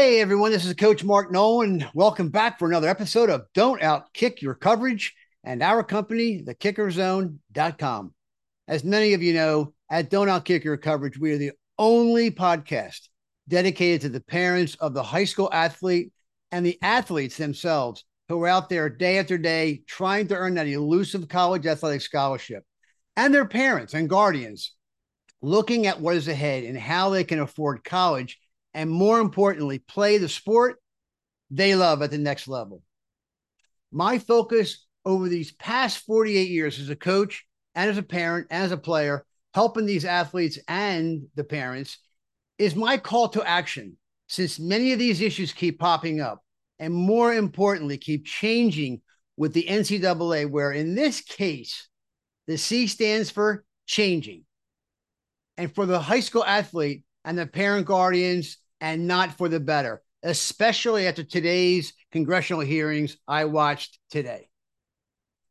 Hey everyone, this is Coach Mark Nolan. Welcome back for another episode of Don't Outkick Your Coverage and our company, thekickerzone.com. As many of you know, at Don't Outkick Your Coverage, we are the only podcast dedicated to the parents of the high school athlete and the athletes themselves who are out there day after day trying to earn that elusive college athletic scholarship, and their parents and guardians looking at what is ahead and how they can afford college and more importantly, play the sport they love at the next level. My focus over these past 48 years as a coach and as a parent, and as a player, helping these athletes and the parents is my call to action since many of these issues keep popping up and more importantly, keep changing with the NCAA, where in this case, the C stands for changing. And for the high school athlete and the parent guardians and not for the better, especially after today's congressional hearings I watched today.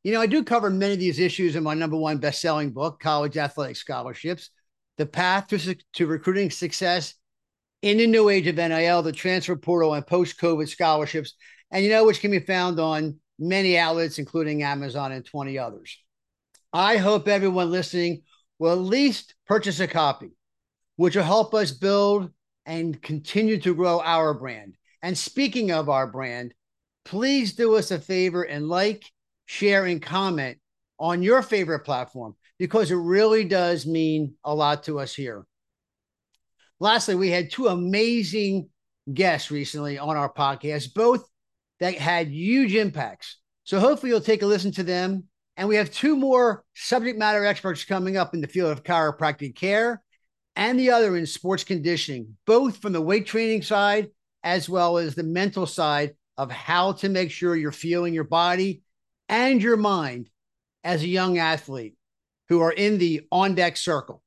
You know, I do cover many of these issues in my number one best-selling book, College Athletic Scholarships, The Path to, to Recruiting Success in the New Age of NIL, the Transfer Portal, and Post-COVID Scholarships, and you know, which can be found on many outlets, including Amazon and 20 others. I hope everyone listening will at least purchase a copy, which will help us build and continue to grow our brand. And speaking of our brand, please do us a favor and like, share, and comment on your favorite platform because it really does mean a lot to us here. Lastly, we had two amazing guests recently on our podcast, both that had huge impacts. So hopefully you'll take a listen to them. And we have two more subject matter experts coming up in the field of chiropractic care and the other in sports conditioning, both from the weight training side as well as the mental side of how to make sure you're feeling your body and your mind as a young athlete who are in the on deck circle.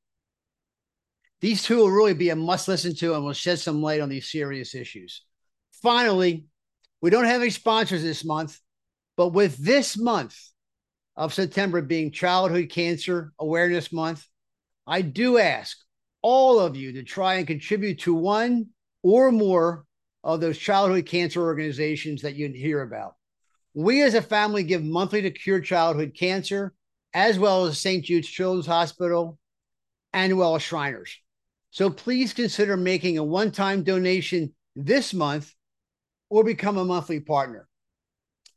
These two will really be a must listen to and will shed some light on these serious issues. Finally, we don't have any sponsors this month, but with this month of September being Childhood Cancer Awareness Month, I do ask all of you to try and contribute to one or more of those childhood cancer organizations that you hear about. We as a family give monthly to cure childhood cancer, as well as St. Jude's Children's Hospital and well as Shriners. So please consider making a one time donation this month or become a monthly partner.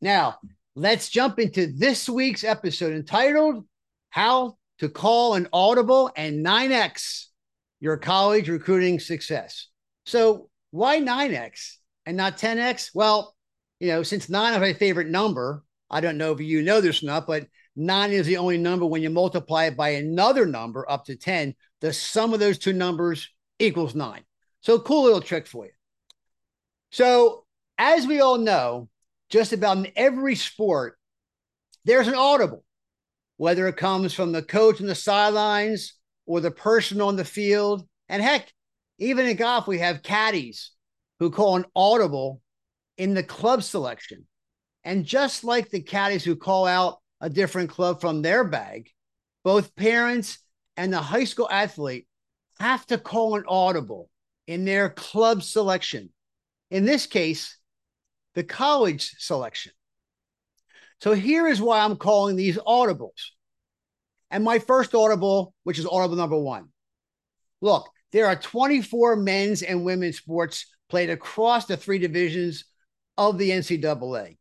Now, let's jump into this week's episode entitled How to Call an Audible and 9X your college recruiting success. So why 9x and not 10x? Well, you know, since nine is my favorite number, I don't know if you know this or not, but nine is the only number when you multiply it by another number up to 10, the sum of those two numbers equals nine. So cool little trick for you. So as we all know, just about in every sport, there's an audible, whether it comes from the coach on the sidelines or the person on the field. And heck, even in golf, we have caddies who call an audible in the club selection. And just like the caddies who call out a different club from their bag, both parents and the high school athlete have to call an audible in their club selection. In this case, the college selection. So here is why I'm calling these audibles. And my first audible, which is audible number one. Look, there are 24 men's and women's sports played across the three divisions of the NCAA.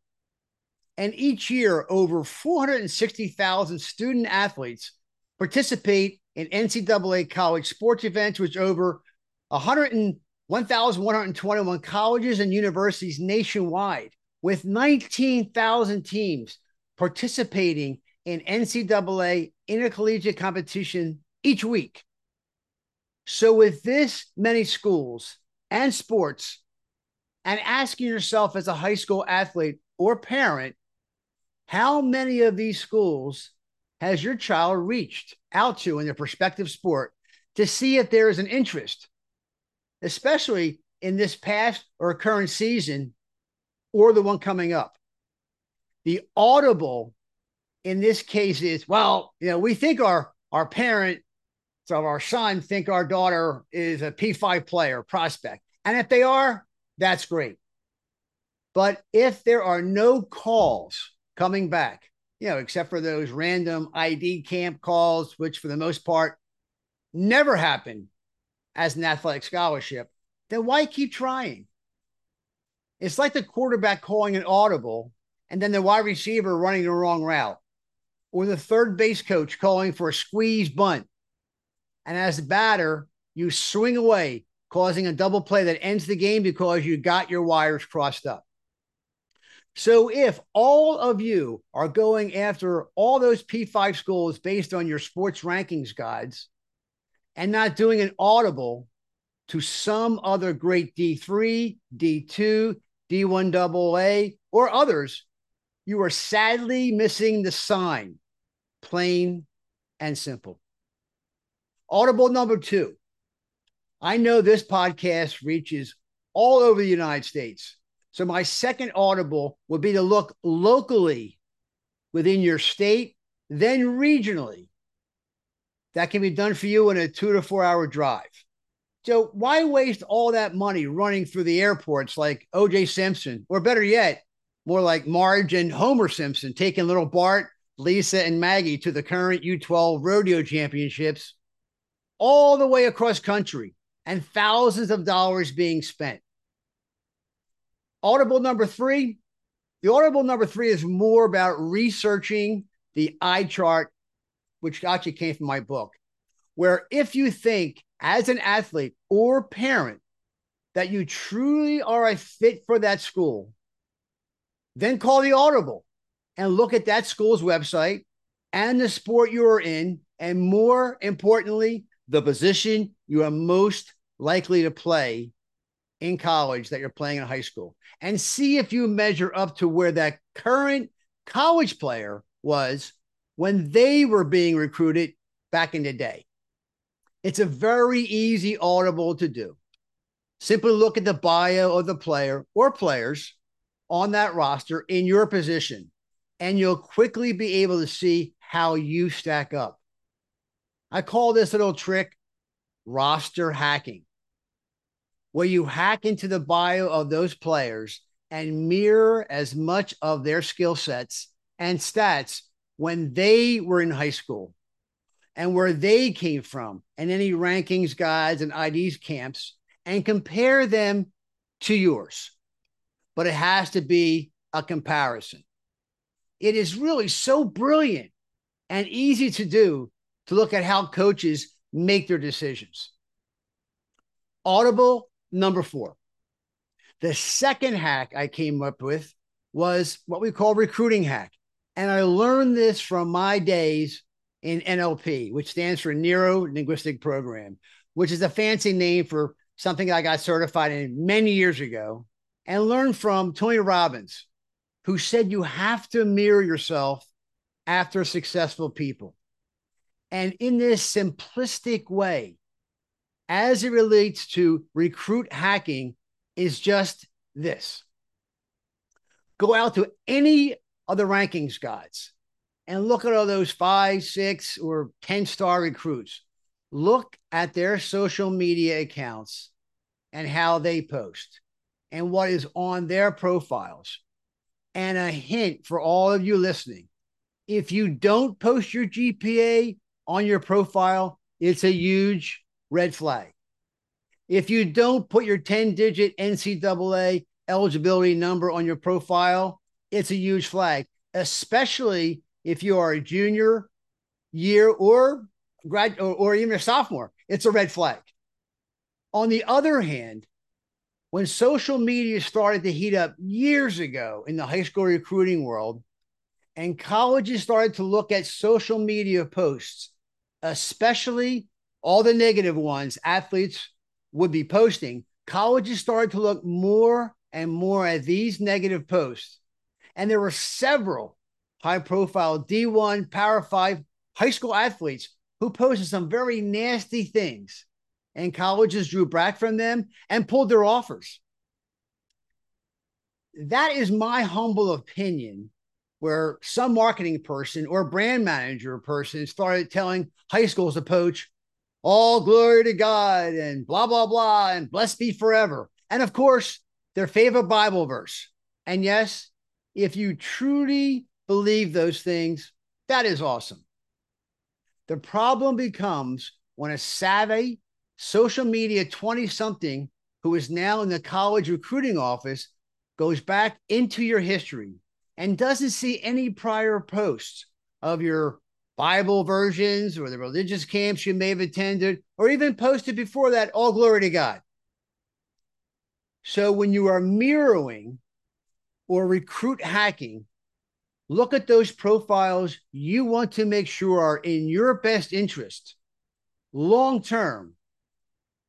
And each year, over 460,000 student athletes participate in NCAA college sports events, which over 1,121 colleges and universities nationwide, with 19,000 teams participating in NCAA intercollegiate competition each week. So, with this many schools and sports, and asking yourself as a high school athlete or parent, how many of these schools has your child reached out to in their prospective sport to see if there is an interest, especially in this past or current season or the one coming up? The audible in this case is well, you know, we think our our parent so our son think our daughter is a P5 player prospect. And if they are, that's great. But if there are no calls coming back, you know, except for those random ID camp calls, which for the most part never happen as an athletic scholarship, then why keep trying? It's like the quarterback calling an audible and then the wide receiver running the wrong route, or the third base coach calling for a squeeze bunt. And as a batter, you swing away, causing a double play that ends the game because you got your wires crossed up. So if all of you are going after all those P5 schools based on your sports rankings guides and not doing an audible to some other great D3, D2, D1 AA, or others, you are sadly missing the sign, plain and simple. Audible number two. I know this podcast reaches all over the United States. So my second audible would be to look locally within your state, then regionally. That can be done for you in a two to four hour drive. So why waste all that money running through the airports like OJ Simpson, or better yet, more like Marge and Homer Simpson taking little Bart, Lisa, and Maggie to the current U12 rodeo championships all the way across country and thousands of dollars being spent. Audible number three. The Audible number three is more about researching the eye chart, which actually came from my book, where if you think as an athlete or parent that you truly are a fit for that school, then call the Audible and look at that school's website and the sport you are in, and more importantly, the position you are most likely to play in college that you're playing in high school and see if you measure up to where that current college player was when they were being recruited back in the day. It's a very easy audible to do. Simply look at the bio of the player or players on that roster in your position, and you'll quickly be able to see how you stack up. I call this little trick roster hacking where you hack into the bio of those players and mirror as much of their skill sets and stats when they were in high school and where they came from and any rankings guides and IDs camps and compare them to yours. But it has to be a comparison. It is really so brilliant and easy to do to look at how coaches make their decisions. Audible number four. The second hack I came up with was what we call recruiting hack. And I learned this from my days in NLP, which stands for Neuro Linguistic Program, which is a fancy name for something I got certified in many years ago and learned from Tony Robbins, who said you have to mirror yourself after successful people. And in this simplistic way, as it relates to recruit hacking is just this go out to any of the rankings guides and look at all those five, six, or 10 star recruits. Look at their social media accounts and how they post and what is on their profiles. And a hint for all of you listening if you don't post your GPA on your profile, it's a huge red flag. If you don't put your 10 digit NCAA eligibility number on your profile, it's a huge flag, especially if you are a junior year or grad or, or even a sophomore. It's a red flag. On the other hand, when social media started to heat up years ago in the high school recruiting world, and colleges started to look at social media posts, especially all the negative ones athletes would be posting, colleges started to look more and more at these negative posts. And there were several high profile D1, Power Five high school athletes who posted some very nasty things. And colleges drew back from them and pulled their offers. That is my humble opinion where some marketing person or brand manager person started telling high schools to poach all glory to God and blah, blah, blah, and blessed be forever. And of course, their favorite Bible verse. And yes, if you truly believe those things, that is awesome. The problem becomes when a savvy social media 20 something who is now in the college recruiting office goes back into your history and doesn't see any prior posts of your Bible versions or the religious camps you may have attended, or even posted before that, all glory to God. So when you are mirroring or recruit hacking, look at those profiles you want to make sure are in your best interest long term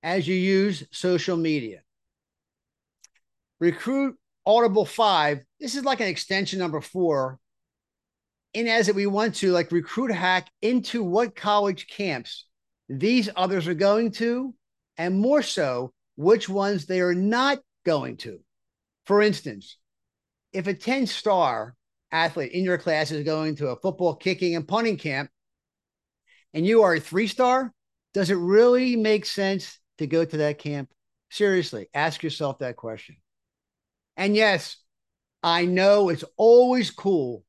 as you use social media. Recruit Audible 5, this is like an extension number four. In as that we want to like recruit hack into what college camps these others are going to, and more so, which ones they are not going to. For instance, if a 10 star athlete in your class is going to a football kicking and punting camp and you are a three star, does it really make sense to go to that camp? Seriously, ask yourself that question. And yes, I know it's always cool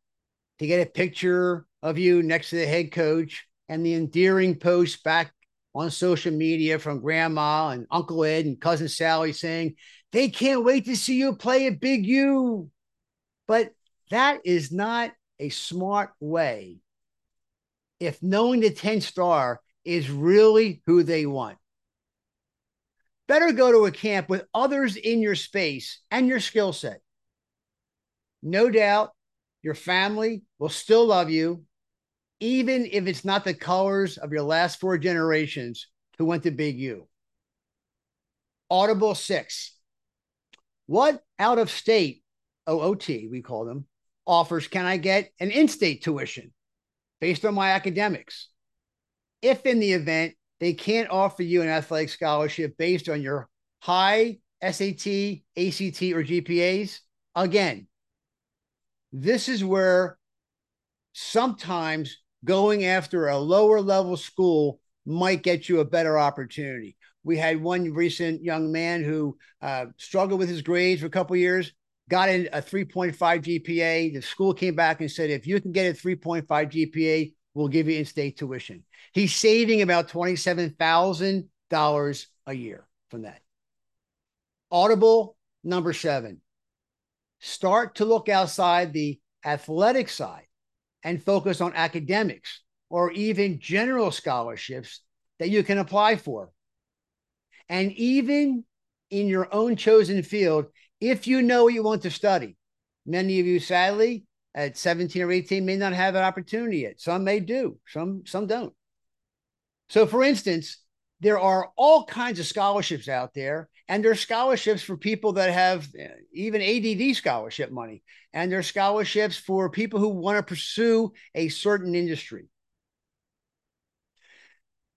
to get a picture of you next to the head coach and the endearing post back on social media from grandma and Uncle Ed and cousin Sally saying, they can't wait to see you play at Big U. But that is not a smart way if knowing the 10 star is really who they want. Better go to a camp with others in your space and your skill set. No doubt your family will still love you, even if it's not the colors of your last four generations who went to Big U. Audible 6. What out of state, OOT, we call them, offers can I get an in state tuition based on my academics? If in the event they can't offer you an athletic scholarship based on your high SAT, ACT, or GPAs, again, this is where sometimes going after a lower level school might get you a better opportunity. We had one recent young man who uh, struggled with his grades for a couple years, got in a 3.5 GPA. The school came back and said, if you can get a 3.5 GPA, we'll give you in-state tuition. He's saving about $27,000 a year from that. Audible number seven. Start to look outside the athletic side and focus on academics or even general scholarships that you can apply for. And even in your own chosen field, if you know what you want to study. Many of you, sadly, at 17 or 18 may not have an opportunity yet. Some may do, some some don't. So for instance, there are all kinds of scholarships out there and there's scholarships for people that have uh, even ADD scholarship money and there's scholarships for people who want to pursue a certain industry.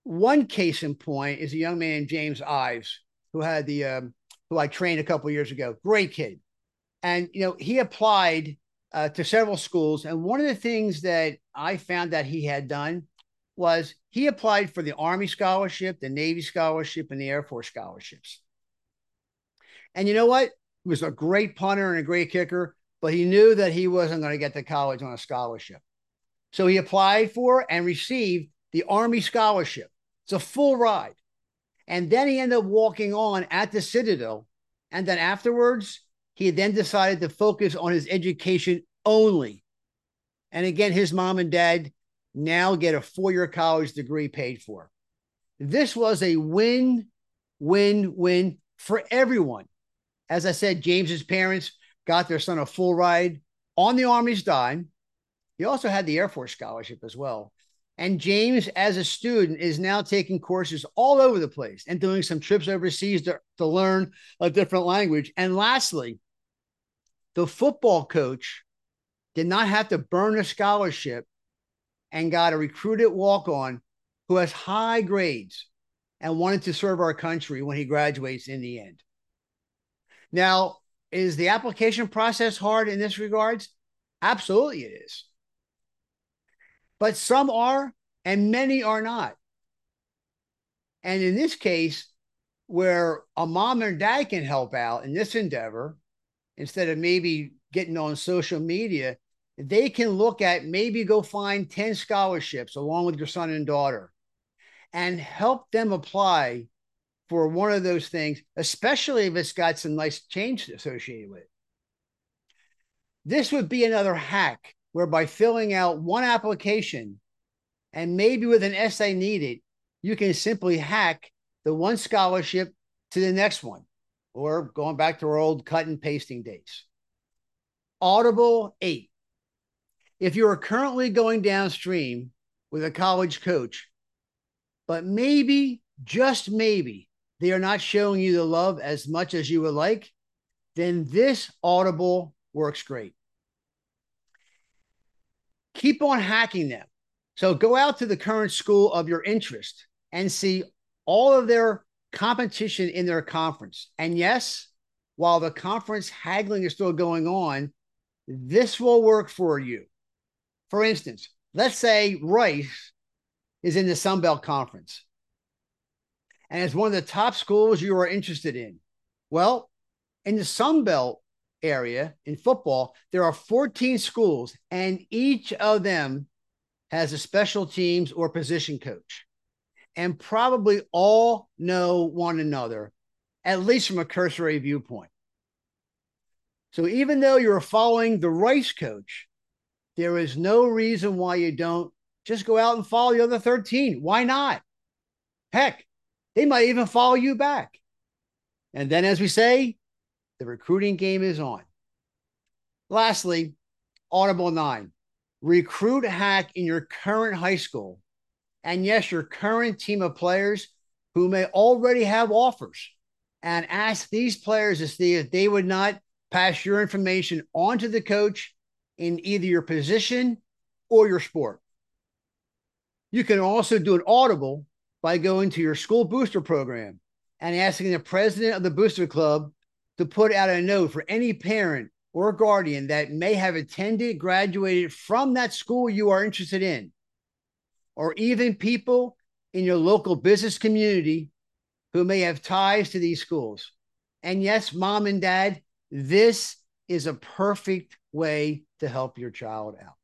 One case in point is a young man James Ives who had the um, who I trained a couple years ago. Great kid, and you know he applied uh, to several schools. And one of the things that I found that he had done was he applied for the Army scholarship, the Navy scholarship, and the Air Force scholarships. And you know what? He was a great punter and a great kicker, but he knew that he wasn't going to get to college on a scholarship. So he applied for and received the Army scholarship. It's a full ride. And then he ended up walking on at the Citadel. And then afterwards, he then decided to focus on his education only. And again, his mom and dad now get a four year college degree paid for. This was a win, win, win for everyone. As I said, James's parents got their son a full ride on the Army's dime. He also had the Air Force scholarship as well. And James, as a student, is now taking courses all over the place and doing some trips overseas to, to learn a different language. And lastly, the football coach did not have to burn a scholarship and got a recruited walk on who has high grades and wanted to serve our country when he graduates in the end. Now, is the application process hard in this regards? Absolutely, it is. But some are, and many are not. And in this case, where a mom and dad can help out in this endeavor instead of maybe getting on social media. They can look at maybe go find 10 scholarships along with your son and daughter and help them apply for one of those things, especially if it's got some nice change associated with it. This would be another hack whereby filling out one application and maybe with an essay needed, you can simply hack the one scholarship to the next one, or going back to our old cut and pasting days. Audible 8. If you are currently going downstream with a college coach, but maybe, just maybe, they are not showing you the love as much as you would like, then this Audible works great. Keep on hacking them. So go out to the current school of your interest and see all of their competition in their conference. And yes, while the conference haggling is still going on, this will work for you. For instance, let's say Rice is in the Sun Belt Conference and it's one of the top schools you are interested in. Well, in the Sun Belt area in football, there are 14 schools, and each of them has a special teams or position coach. And probably all know one another, at least from a cursory viewpoint. So even though you're following the Rice coach, there is no reason why you don't just go out and follow the other 13. Why not? Heck, they might even follow you back. And then, as we say, the recruiting game is on. Lastly, Audible 9 recruit hack in your current high school. And yes, your current team of players who may already have offers and ask these players to see if they would not pass your information on to the coach in either your position or your sport. You can also do an audible by going to your school booster program and asking the president of the booster club to put out a note for any parent or guardian that may have attended, graduated from that school you are interested in, or even people in your local business community who may have ties to these schools. And yes, mom and dad, this is a perfect way to help your child out.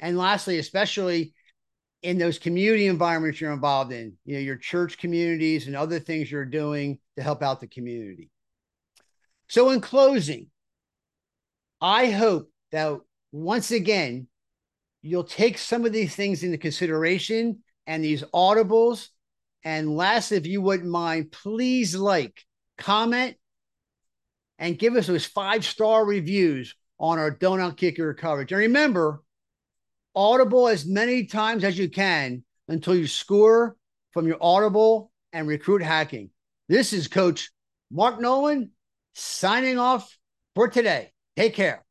And lastly, especially in those community environments you're involved in, you know, your church communities and other things you're doing to help out the community. So, in closing, I hope that once again, you'll take some of these things into consideration and these audibles. And last, if you wouldn't mind, please like, comment, and give us those five star reviews on our Don't coverage. And remember, audible as many times as you can until you score from your audible and recruit hacking. This is Coach Mark Nolan signing off for today. Take care.